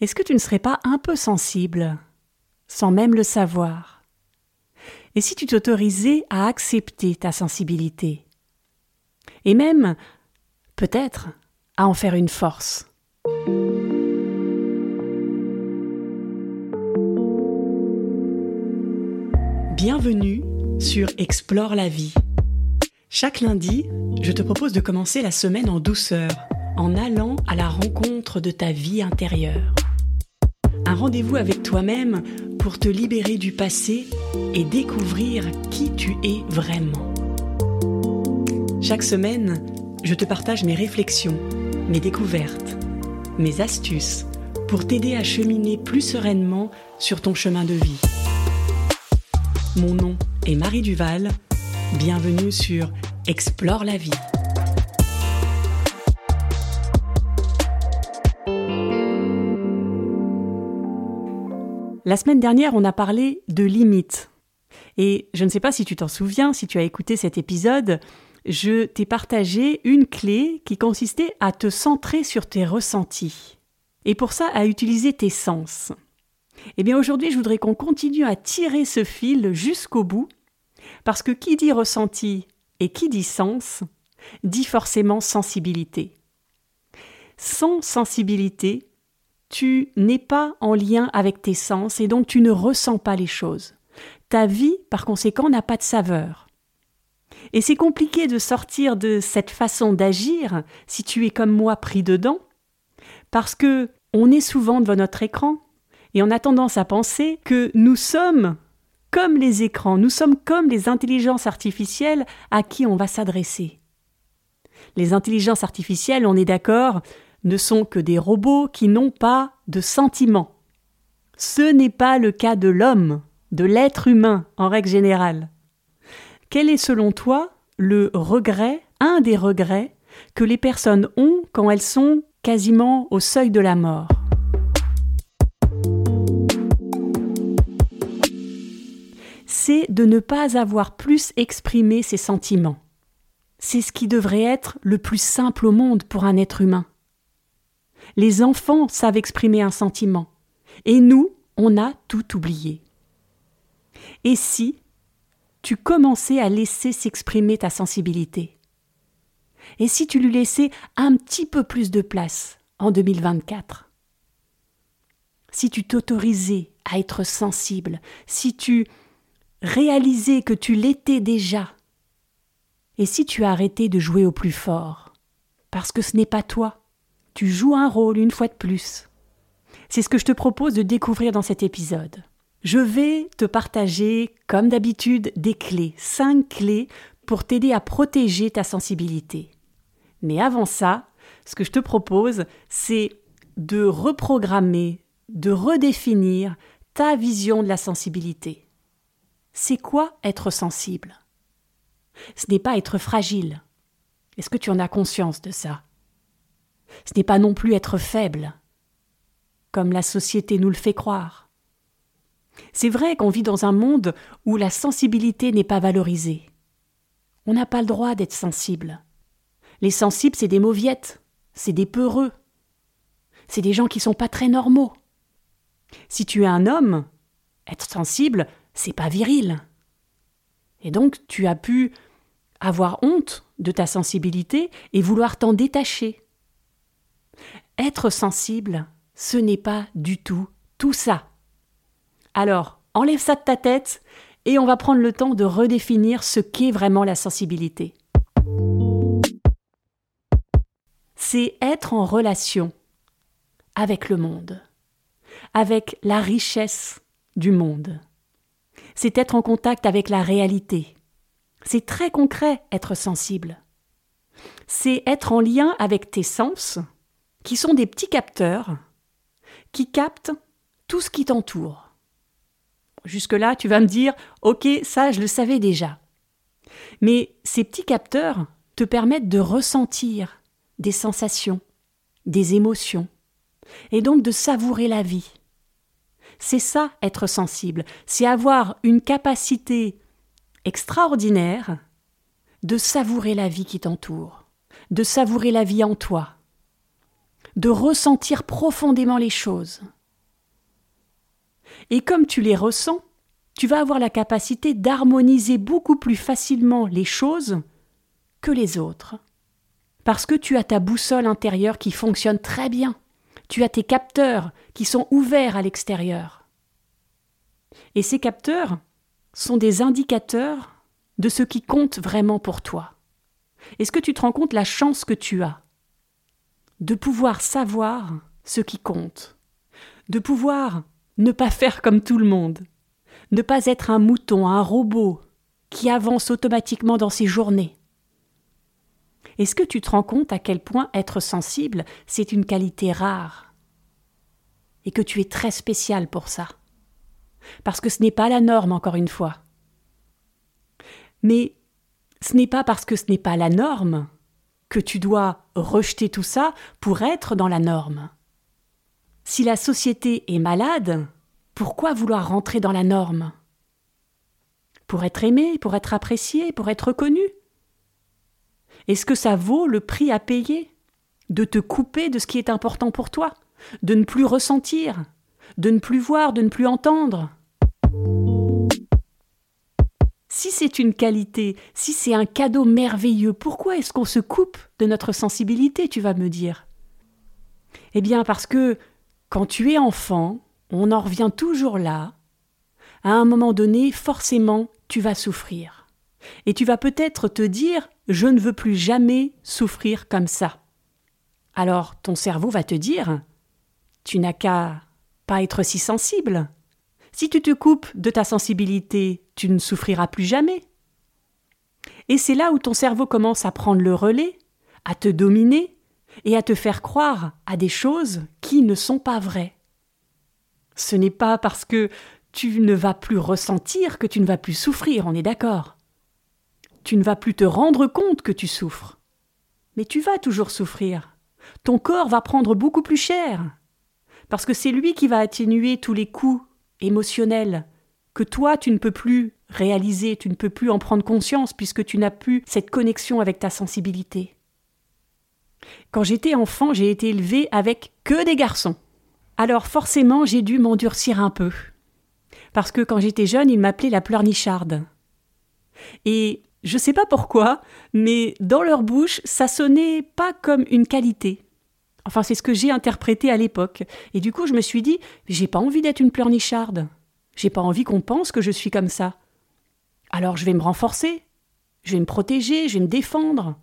Est-ce que tu ne serais pas un peu sensible, sans même le savoir? Et si tu t'autorisais à accepter ta sensibilité? Et même, peut-être, à en faire une force? Bienvenue sur Explore la vie. Chaque lundi, je te propose de commencer la semaine en douceur, en allant à la rencontre de ta vie intérieure. Un rendez-vous avec toi-même pour te libérer du passé et découvrir qui tu es vraiment. Chaque semaine, je te partage mes réflexions, mes découvertes, mes astuces pour t'aider à cheminer plus sereinement sur ton chemin de vie. Mon nom est Marie Duval. Bienvenue sur Explore la vie. La semaine dernière, on a parlé de limites. Et je ne sais pas si tu t'en souviens, si tu as écouté cet épisode, je t'ai partagé une clé qui consistait à te centrer sur tes ressentis. Et pour ça, à utiliser tes sens. Eh bien aujourd'hui, je voudrais qu'on continue à tirer ce fil jusqu'au bout, parce que qui dit ressenti et qui dit sens, dit forcément sensibilité. Sans sensibilité, tu n'es pas en lien avec tes sens et donc tu ne ressens pas les choses. Ta vie, par conséquent, n'a pas de saveur. Et c'est compliqué de sortir de cette façon d'agir si tu es comme moi pris dedans, parce que on est souvent devant notre écran, et on a tendance à penser que nous sommes comme les écrans, nous sommes comme les intelligences artificielles à qui on va s'adresser. Les intelligences artificielles, on est d'accord, ne sont que des robots qui n'ont pas de sentiments. Ce n'est pas le cas de l'homme, de l'être humain en règle générale. Quel est selon toi le regret, un des regrets, que les personnes ont quand elles sont quasiment au seuil de la mort? C'est de ne pas avoir plus exprimé ses sentiments. C'est ce qui devrait être le plus simple au monde pour un être humain. Les enfants savent exprimer un sentiment, et nous, on a tout oublié. Et si tu commençais à laisser s'exprimer ta sensibilité? Et si tu lui laissais un petit peu plus de place en 2024 Si tu t'autorisais à être sensible, si tu réaliser que tu l'étais déjà. Et si tu arrêté de jouer au plus fort Parce que ce n'est pas toi. Tu joues un rôle une fois de plus. C'est ce que je te propose de découvrir dans cet épisode. Je vais te partager, comme d'habitude, des clés, cinq clés pour t'aider à protéger ta sensibilité. Mais avant ça, ce que je te propose, c'est de reprogrammer, de redéfinir ta vision de la sensibilité. C'est quoi être sensible? Ce n'est pas être fragile. Est-ce que tu en as conscience de ça? Ce n'est pas non plus être faible, comme la société nous le fait croire. C'est vrai qu'on vit dans un monde où la sensibilité n'est pas valorisée. On n'a pas le droit d'être sensible. Les sensibles, c'est des mauviettes, c'est des peureux, c'est des gens qui sont pas très normaux. Si tu es un homme, être sensible, c'est pas viril. Et donc tu as pu avoir honte de ta sensibilité et vouloir t'en détacher. Être sensible, ce n'est pas du tout tout ça. Alors, enlève ça de ta tête et on va prendre le temps de redéfinir ce qu'est vraiment la sensibilité. C'est être en relation avec le monde, avec la richesse du monde c'est être en contact avec la réalité. C'est très concret être sensible. C'est être en lien avec tes sens, qui sont des petits capteurs, qui captent tout ce qui t'entoure. Jusque-là, tu vas me dire, ok, ça, je le savais déjà. Mais ces petits capteurs te permettent de ressentir des sensations, des émotions, et donc de savourer la vie. C'est ça être sensible, c'est avoir une capacité extraordinaire de savourer la vie qui t'entoure, de savourer la vie en toi. De ressentir profondément les choses. Et comme tu les ressens, tu vas avoir la capacité d'harmoniser beaucoup plus facilement les choses que les autres. Parce que tu as ta boussole intérieure qui fonctionne très bien. Tu as tes capteurs qui sont ouverts à l'extérieur. Et ces capteurs sont des indicateurs de ce qui compte vraiment pour toi. Est-ce que tu te rends compte la chance que tu as de pouvoir savoir ce qui compte, de pouvoir ne pas faire comme tout le monde, ne pas être un mouton, un robot qui avance automatiquement dans ses journées. Est-ce que tu te rends compte à quel point être sensible, c'est une qualité rare et que tu es très spécial pour ça? Parce que ce n'est pas la norme, encore une fois. Mais ce n'est pas parce que ce n'est pas la norme tu dois rejeter tout ça pour être dans la norme. Si la société est malade, pourquoi vouloir rentrer dans la norme? Pour être aimé, pour être apprécié, pour être reconnu? Est-ce que ça vaut le prix à payer de te couper de ce qui est important pour toi, de ne plus ressentir, de ne plus voir, de ne plus entendre? Si c'est une qualité, si c'est un cadeau merveilleux, pourquoi est-ce qu'on se coupe de notre sensibilité, tu vas me dire? Eh bien parce que quand tu es enfant, on en revient toujours là. À un moment donné, forcément, tu vas souffrir. Et tu vas peut-être te dire Je ne veux plus jamais souffrir comme ça. Alors ton cerveau va te dire Tu n'as qu'à pas être si sensible. Si tu te coupes de ta sensibilité, tu ne souffriras plus jamais. Et c'est là où ton cerveau commence à prendre le relais, à te dominer et à te faire croire à des choses qui ne sont pas vraies. Ce n'est pas parce que tu ne vas plus ressentir que tu ne vas plus souffrir, on est d'accord. Tu ne vas plus te rendre compte que tu souffres. Mais tu vas toujours souffrir. Ton corps va prendre beaucoup plus cher. Parce que c'est lui qui va atténuer tous les coups émotionnel que toi tu ne peux plus réaliser, tu ne peux plus en prendre conscience puisque tu n'as plus cette connexion avec ta sensibilité. Quand j'étais enfant, j'ai été élevée avec que des garçons. Alors forcément, j'ai dû m'endurcir un peu. Parce que quand j'étais jeune, ils m'appelaient la pleurnicharde. Et je ne sais pas pourquoi, mais dans leur bouche, ça sonnait pas comme une qualité. Enfin, c'est ce que j'ai interprété à l'époque. Et du coup, je me suis dit, j'ai pas envie d'être une pleurnicharde. J'ai pas envie qu'on pense que je suis comme ça. Alors je vais me renforcer. Je vais me protéger, je vais me défendre.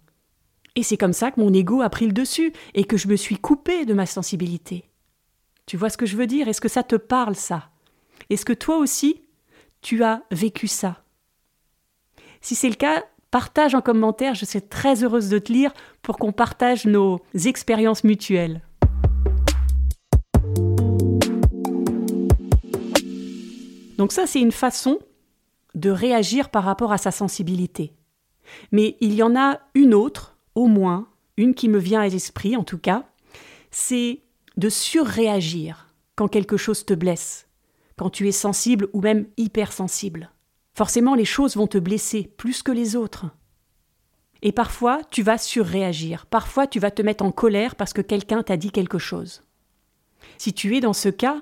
Et c'est comme ça que mon ego a pris le dessus et que je me suis coupée de ma sensibilité. Tu vois ce que je veux dire? Est-ce que ça te parle, ça? Est-ce que toi aussi, tu as vécu ça? Si c'est le cas, Partage en commentaire, je serai très heureuse de te lire pour qu'on partage nos expériences mutuelles. Donc ça, c'est une façon de réagir par rapport à sa sensibilité. Mais il y en a une autre, au moins, une qui me vient à l'esprit en tout cas, c'est de surréagir quand quelque chose te blesse, quand tu es sensible ou même hypersensible. Forcément, les choses vont te blesser plus que les autres. Et parfois, tu vas surréagir. Parfois, tu vas te mettre en colère parce que quelqu'un t'a dit quelque chose. Si tu es dans ce cas,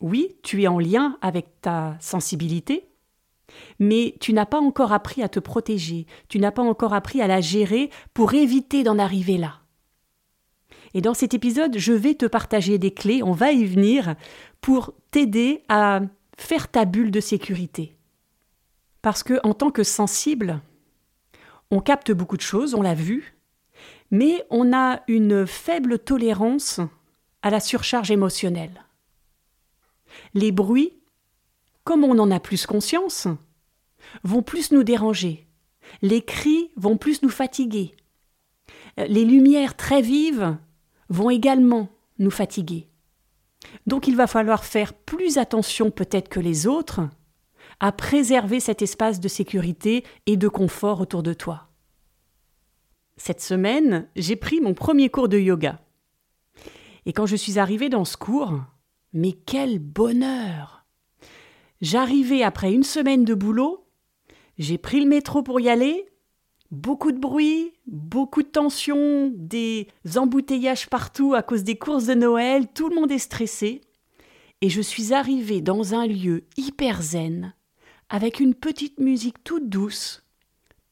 oui, tu es en lien avec ta sensibilité, mais tu n'as pas encore appris à te protéger, tu n'as pas encore appris à la gérer pour éviter d'en arriver là. Et dans cet épisode, je vais te partager des clés, on va y venir, pour t'aider à faire ta bulle de sécurité. Parce que, en tant que sensible, on capte beaucoup de choses, on l'a vu, mais on a une faible tolérance à la surcharge émotionnelle. Les bruits, comme on en a plus conscience, vont plus nous déranger. Les cris vont plus nous fatiguer. Les lumières très vives vont également nous fatiguer. Donc il va falloir faire plus attention peut-être que les autres à préserver cet espace de sécurité et de confort autour de toi. Cette semaine, j'ai pris mon premier cours de yoga. Et quand je suis arrivée dans ce cours, mais quel bonheur J'arrivais après une semaine de boulot, j'ai pris le métro pour y aller, beaucoup de bruit, beaucoup de tension, des embouteillages partout à cause des courses de Noël, tout le monde est stressé. Et je suis arrivée dans un lieu hyper zen, avec une petite musique toute douce,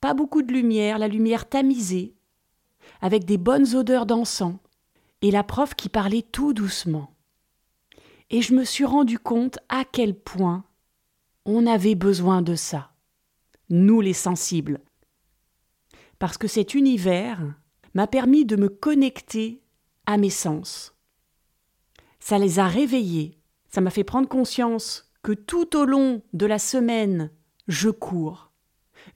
pas beaucoup de lumière, la lumière tamisée, avec des bonnes odeurs d'encens, et la prof qui parlait tout doucement. Et je me suis rendu compte à quel point on avait besoin de ça, nous les sensibles, parce que cet univers m'a permis de me connecter à mes sens. Ça les a réveillés, ça m'a fait prendre conscience que tout au long de la semaine, je cours,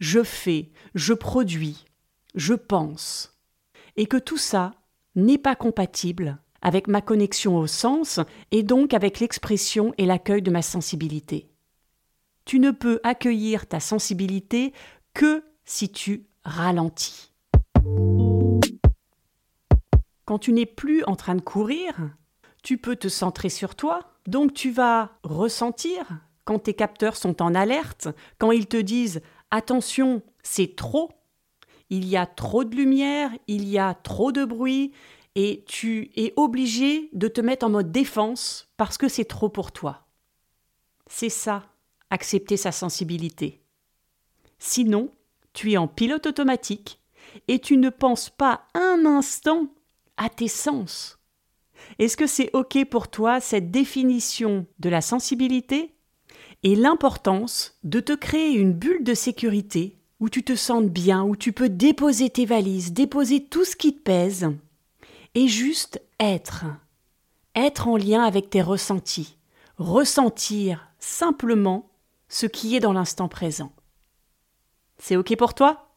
je fais, je produis, je pense, et que tout ça n'est pas compatible avec ma connexion au sens et donc avec l'expression et l'accueil de ma sensibilité. Tu ne peux accueillir ta sensibilité que si tu ralentis. Quand tu n'es plus en train de courir, tu peux te centrer sur toi, donc tu vas ressentir quand tes capteurs sont en alerte, quand ils te disent attention, c'est trop, il y a trop de lumière, il y a trop de bruit, et tu es obligé de te mettre en mode défense parce que c'est trop pour toi. C'est ça, accepter sa sensibilité. Sinon, tu es en pilote automatique et tu ne penses pas un instant à tes sens. Est-ce que c'est OK pour toi cette définition de la sensibilité et l'importance de te créer une bulle de sécurité où tu te sentes bien, où tu peux déposer tes valises, déposer tout ce qui te pèse et juste être. Être en lien avec tes ressentis. Ressentir simplement ce qui est dans l'instant présent. C'est OK pour toi?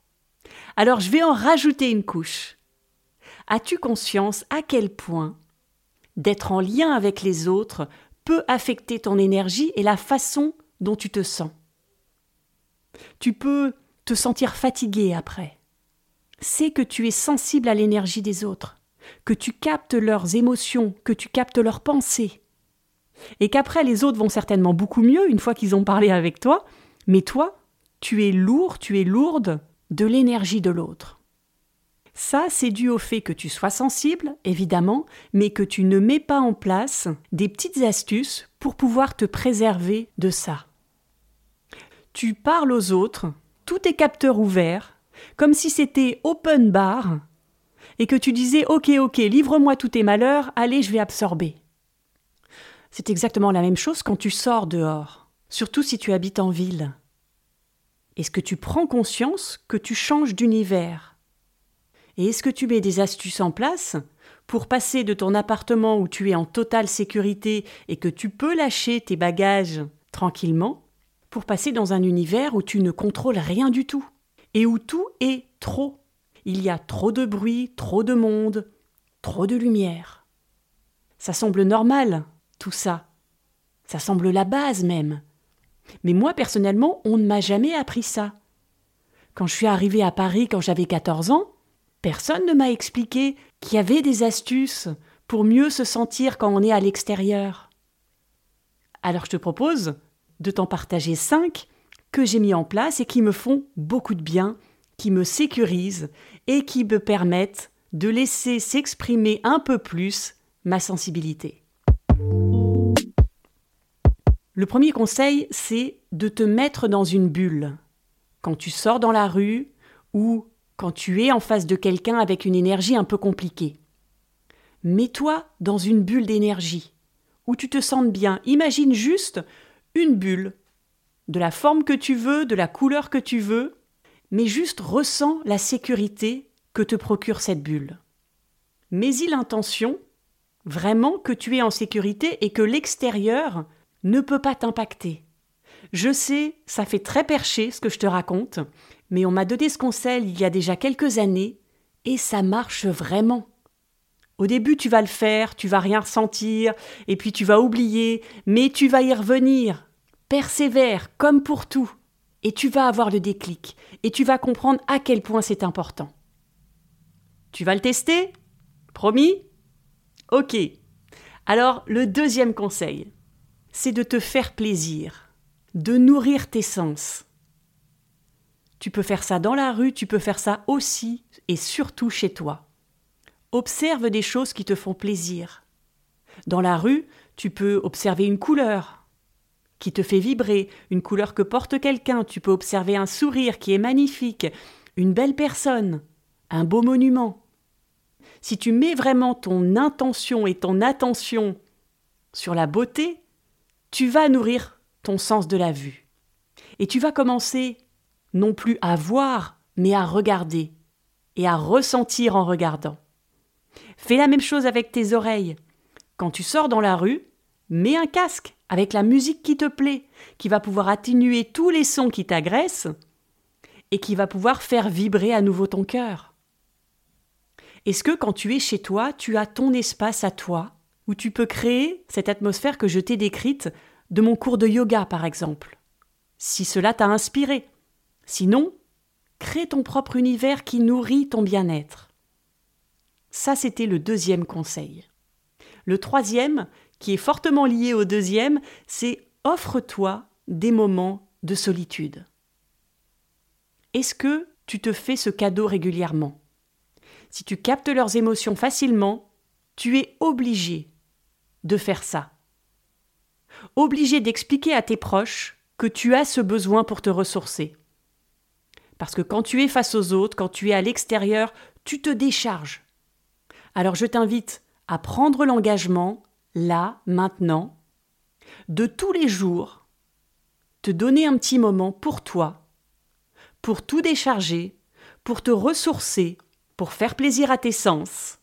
Alors je vais en rajouter une couche. As-tu conscience à quel point d'être en lien avec les autres peut affecter ton énergie et la façon dont tu te sens Tu peux te sentir fatigué après. C'est que tu es sensible à l'énergie des autres, que tu captes leurs émotions, que tu captes leurs pensées. Et qu'après les autres vont certainement beaucoup mieux une fois qu'ils ont parlé avec toi, mais toi, tu es lourd, tu es lourde de l'énergie de l'autre. Ça, c'est dû au fait que tu sois sensible, évidemment, mais que tu ne mets pas en place des petites astuces pour pouvoir te préserver de ça. Tu parles aux autres, tous tes capteurs ouverts, comme si c'était open bar, et que tu disais Ok, ok, livre-moi tous tes malheurs, allez, je vais absorber. C'est exactement la même chose quand tu sors dehors, surtout si tu habites en ville. Est-ce que tu prends conscience que tu changes d'univers? Et est-ce que tu mets des astuces en place pour passer de ton appartement où tu es en totale sécurité et que tu peux lâcher tes bagages tranquillement, pour passer dans un univers où tu ne contrôles rien du tout et où tout est trop? Il y a trop de bruit, trop de monde, trop de lumière. Ça semble normal, tout ça. Ça semble la base même. Mais moi, personnellement, on ne m'a jamais appris ça. Quand je suis arrivée à Paris quand j'avais 14 ans, personne ne m'a expliqué qu'il y avait des astuces pour mieux se sentir quand on est à l'extérieur. Alors je te propose de t'en partager cinq que j'ai mis en place et qui me font beaucoup de bien, qui me sécurisent et qui me permettent de laisser s'exprimer un peu plus ma sensibilité. Le premier conseil, c'est de te mettre dans une bulle. Quand tu sors dans la rue ou quand tu es en face de quelqu'un avec une énergie un peu compliquée. Mets-toi dans une bulle d'énergie, où tu te sentes bien. Imagine juste une bulle, de la forme que tu veux, de la couleur que tu veux, mais juste ressens la sécurité que te procure cette bulle. Mets-y l'intention, vraiment que tu es en sécurité et que l'extérieur ne peut pas t'impacter. Je sais, ça fait très perché ce que je te raconte, mais on m'a donné ce conseil il y a déjà quelques années, et ça marche vraiment. Au début, tu vas le faire, tu vas rien ressentir, et puis tu vas oublier, mais tu vas y revenir. Persévère, comme pour tout, et tu vas avoir le déclic, et tu vas comprendre à quel point c'est important. Tu vas le tester? Promis? Ok. Alors, le deuxième conseil, c'est de te faire plaisir, de nourrir tes sens. Tu peux faire ça dans la rue, tu peux faire ça aussi et surtout chez toi. Observe des choses qui te font plaisir. Dans la rue, tu peux observer une couleur qui te fait vibrer, une couleur que porte quelqu'un, tu peux observer un sourire qui est magnifique, une belle personne, un beau monument. Si tu mets vraiment ton intention et ton attention sur la beauté, tu vas nourrir ton sens de la vue. Et tu vas commencer non plus à voir, mais à regarder et à ressentir en regardant. Fais la même chose avec tes oreilles. Quand tu sors dans la rue, mets un casque avec la musique qui te plaît, qui va pouvoir atténuer tous les sons qui t'agressent et qui va pouvoir faire vibrer à nouveau ton cœur. Est-ce que quand tu es chez toi, tu as ton espace à toi, où tu peux créer cette atmosphère que je t'ai décrite de mon cours de yoga par exemple? Si cela t'a inspiré. Sinon, crée ton propre univers qui nourrit ton bien-être. Ça, c'était le deuxième conseil. Le troisième, qui est fortement lié au deuxième, c'est offre-toi des moments de solitude. Est-ce que tu te fais ce cadeau régulièrement? Si tu captes leurs émotions facilement, tu es obligé de faire ça. Obligé d'expliquer à tes proches que tu as ce besoin pour te ressourcer. Parce que quand tu es face aux autres, quand tu es à l'extérieur, tu te décharges. Alors je t'invite à prendre l'engagement, là, maintenant, de tous les jours, te donner un petit moment pour toi, pour tout décharger, pour te ressourcer, pour faire plaisir à tes sens,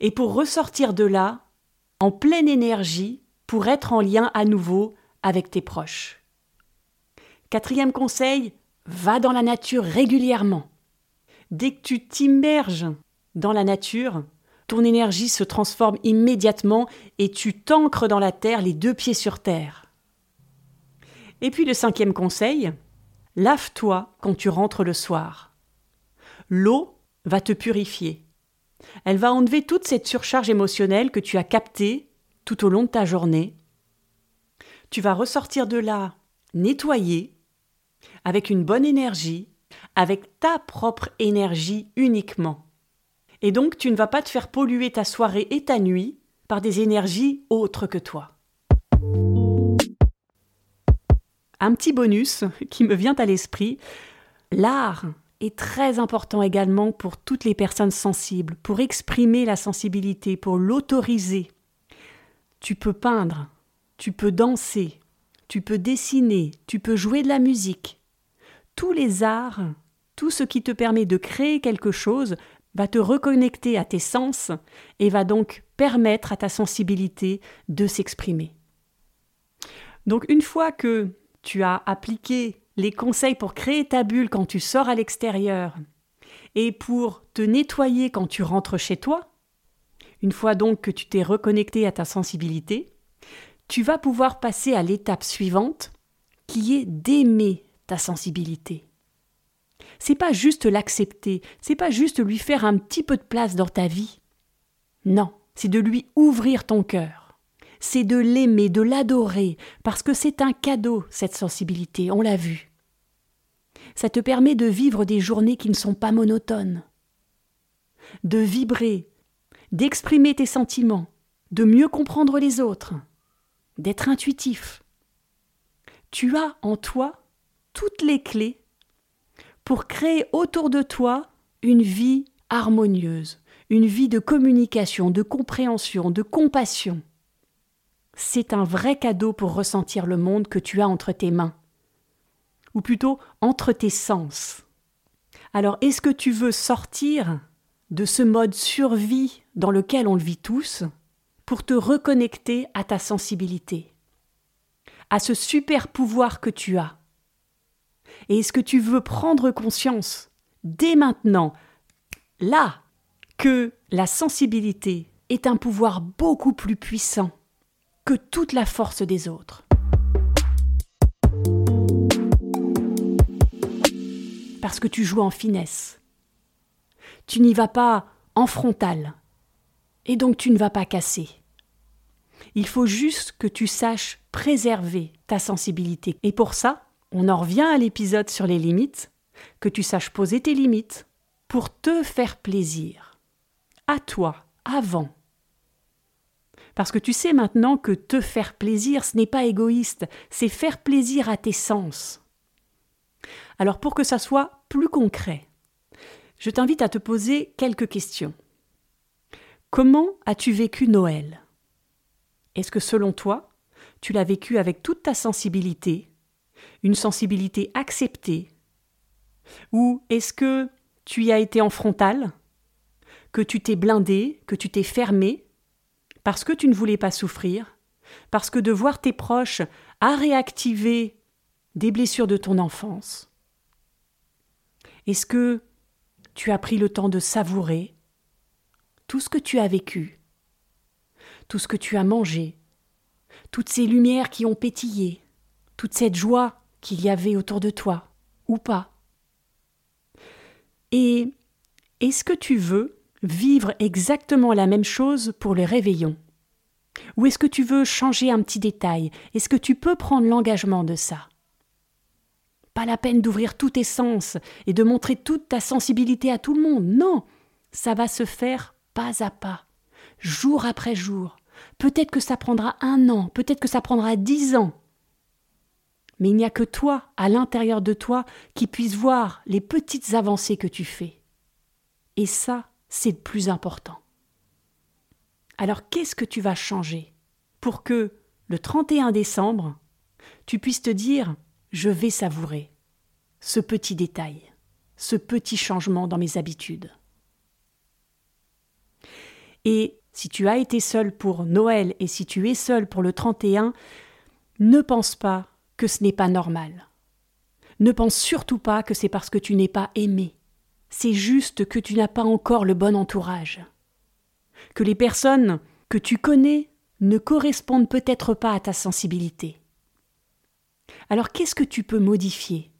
et pour ressortir de là en pleine énergie pour être en lien à nouveau avec tes proches. Quatrième conseil, va dans la nature régulièrement. Dès que tu t'immerges dans la nature, ton énergie se transforme immédiatement et tu t'ancres dans la terre les deux pieds sur terre. Et puis le cinquième conseil, Lave-toi quand tu rentres le soir. L'eau va te purifier. Elle va enlever toute cette surcharge émotionnelle que tu as captée tout au long de ta journée. Tu vas ressortir de là nettoyé, avec une bonne énergie, avec ta propre énergie uniquement. Et donc tu ne vas pas te faire polluer ta soirée et ta nuit par des énergies autres que toi. Un petit bonus qui me vient à l'esprit, l'art est très important également pour toutes les personnes sensibles, pour exprimer la sensibilité, pour l'autoriser. Tu peux peindre, tu peux danser, tu peux dessiner, tu peux jouer de la musique. Tous les arts, tout ce qui te permet de créer quelque chose va te reconnecter à tes sens et va donc permettre à ta sensibilité de s'exprimer. Donc une fois que tu as appliqué les conseils pour créer ta bulle quand tu sors à l'extérieur et pour te nettoyer quand tu rentres chez toi, une fois donc que tu t'es reconnecté à ta sensibilité, tu vas pouvoir passer à l'étape suivante qui est d'aimer ta sensibilité. C'est pas juste l'accepter, c'est pas juste lui faire un petit peu de place dans ta vie. Non, c'est de lui ouvrir ton cœur c'est de l'aimer, de l'adorer, parce que c'est un cadeau, cette sensibilité, on l'a vu. Ça te permet de vivre des journées qui ne sont pas monotones, de vibrer, d'exprimer tes sentiments, de mieux comprendre les autres, d'être intuitif. Tu as en toi toutes les clés pour créer autour de toi une vie harmonieuse, une vie de communication, de compréhension, de compassion c'est un vrai cadeau pour ressentir le monde que tu as entre tes mains, ou plutôt entre tes sens. Alors est-ce que tu veux sortir de ce mode survie dans lequel on le vit tous pour te reconnecter à ta sensibilité, à ce super pouvoir que tu as Et est-ce que tu veux prendre conscience dès maintenant, là, que la sensibilité est un pouvoir beaucoup plus puissant que toute la force des autres? Parce que tu joues en finesse. Tu n'y vas pas en frontal. Et donc tu ne vas pas casser. Il faut juste que tu saches préserver ta sensibilité. Et pour ça, on en revient à l'épisode sur les limites. que tu saches poser tes limites pour te faire plaisir. À toi, avant. Parce que tu sais maintenant que te faire plaisir, ce n'est pas égoïste, c'est faire plaisir à tes sens. Alors pour que ça soit plus concret, je t'invite à te poser quelques questions. Comment as-tu vécu Noël? Est-ce que selon toi, tu l'as vécu avec toute ta sensibilité, une sensibilité acceptée? Ou est-ce que tu y as été en frontal Que tu t'es blindé, que tu t'es fermé parce que tu ne voulais pas souffrir, parce que de voir tes proches a réactivé des blessures de ton enfance? Est-ce que tu as pris le temps de savourer tout ce que tu as vécu, tout ce que tu as mangé, toutes ces lumières qui ont pétillé, toute cette joie qu'il y avait autour de toi, ou pas. Et est-ce que tu veux vivre exactement la même chose pour le réveillon? Ou est-ce que tu veux changer un petit détail? Est-ce que tu peux prendre l'engagement de ça? Pas la peine d'ouvrir tous tes sens et de montrer toute ta sensibilité à tout le monde. Non, ça va se faire pas à pas, jour après jour. Peut-être que ça prendra un an, peut-être que ça prendra dix ans. Mais il n'y a que toi, à l'intérieur de toi, qui puisse voir les petites avancées que tu fais. Et ça, c'est le plus important. Alors qu'est-ce que tu vas changer pour que le 31 décembre, tu puisses te dire je vais savourer ce petit détail, ce petit changement dans mes habitudes? Et si tu as été seul pour Noël et si tu es seul pour le 31, ne pense pas que ce n'est pas normal. Ne pense surtout pas que c'est parce que tu n'es pas aimé c'est juste que tu n'as pas encore le bon entourage. Que les personnes que tu connais ne correspondent peut-être pas à ta sensibilité. Alors qu'est-ce que tu peux modifier?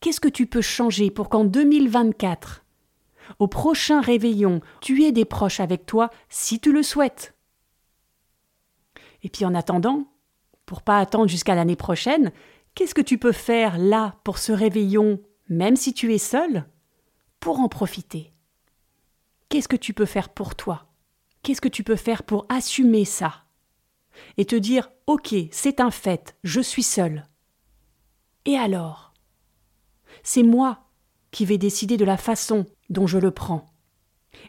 Qu'est-ce que tu peux changer pour qu'en 2024, au prochain réveillon, tu aies des proches avec toi si tu le souhaites. Et puis en attendant, pour pas attendre jusqu'à l'année prochaine, qu'est-ce que tu peux faire là pour ce réveillon, même si tu es seul pour en profiter? Qu'est-ce que tu peux faire pour toi? Qu'est-ce que tu peux faire pour assumer ça? Et te dire Ok, c'est un fait, je suis seul. Et alors? C'est moi qui vais décider de la façon dont je le prends.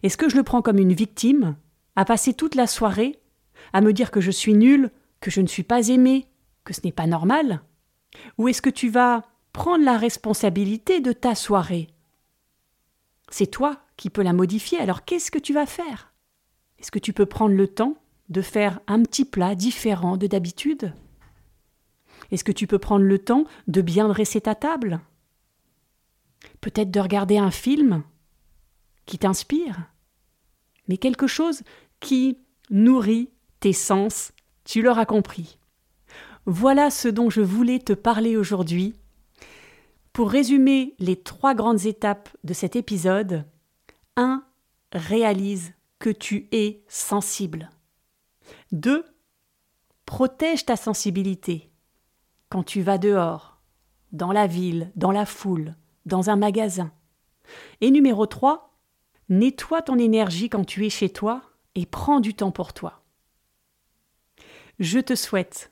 Est-ce que je le prends comme une victime, à passer toute la soirée, à me dire que je suis nul, que je ne suis pas aimé, que ce n'est pas normal? Ou est-ce que tu vas prendre la responsabilité de ta soirée? C'est toi qui peux la modifier, alors qu'est-ce que tu vas faire? Est-ce que tu peux prendre le temps de faire un petit plat différent de d'habitude? Est-ce que tu peux prendre le temps de bien dresser ta table? Peut-être de regarder un film qui t'inspire, mais quelque chose qui nourrit tes sens, tu l'auras compris. Voilà ce dont je voulais te parler aujourd'hui pour résumer les trois grandes étapes de cet épisode, 1. Réalise que tu es sensible. 2. Protège ta sensibilité. Quand tu vas dehors, dans la ville, dans la foule, dans un magasin. Et numéro 3. Nettoie ton énergie quand tu es chez toi et prends du temps pour toi. Je te souhaite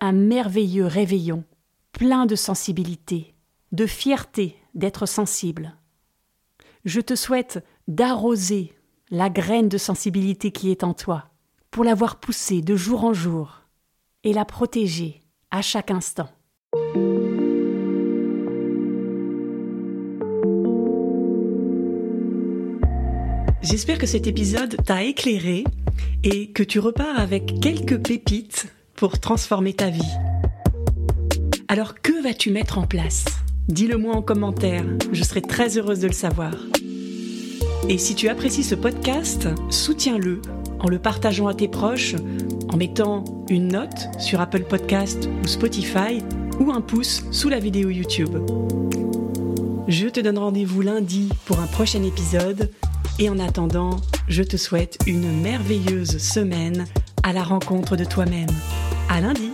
un merveilleux réveillon, plein de sensibilité, de fierté d'être sensible. Je te souhaite d'arroser la graine de sensibilité qui est en toi, pour l'avoir poussée de jour en jour et la protéger à chaque instant. J'espère que cet épisode t'a éclairé et que tu repars avec quelques pépites pour transformer ta vie. Alors que vas-tu mettre en place? Dis-le moi en commentaire, je serai très heureuse de le savoir. Et si tu apprécies ce podcast, soutiens-le en le partageant à tes proches, en mettant une note sur Apple Podcast ou Spotify ou un pouce sous la vidéo YouTube. Je te donne rendez-vous lundi pour un prochain épisode et en attendant, je te souhaite une merveilleuse semaine à la rencontre de toi-même. À lundi!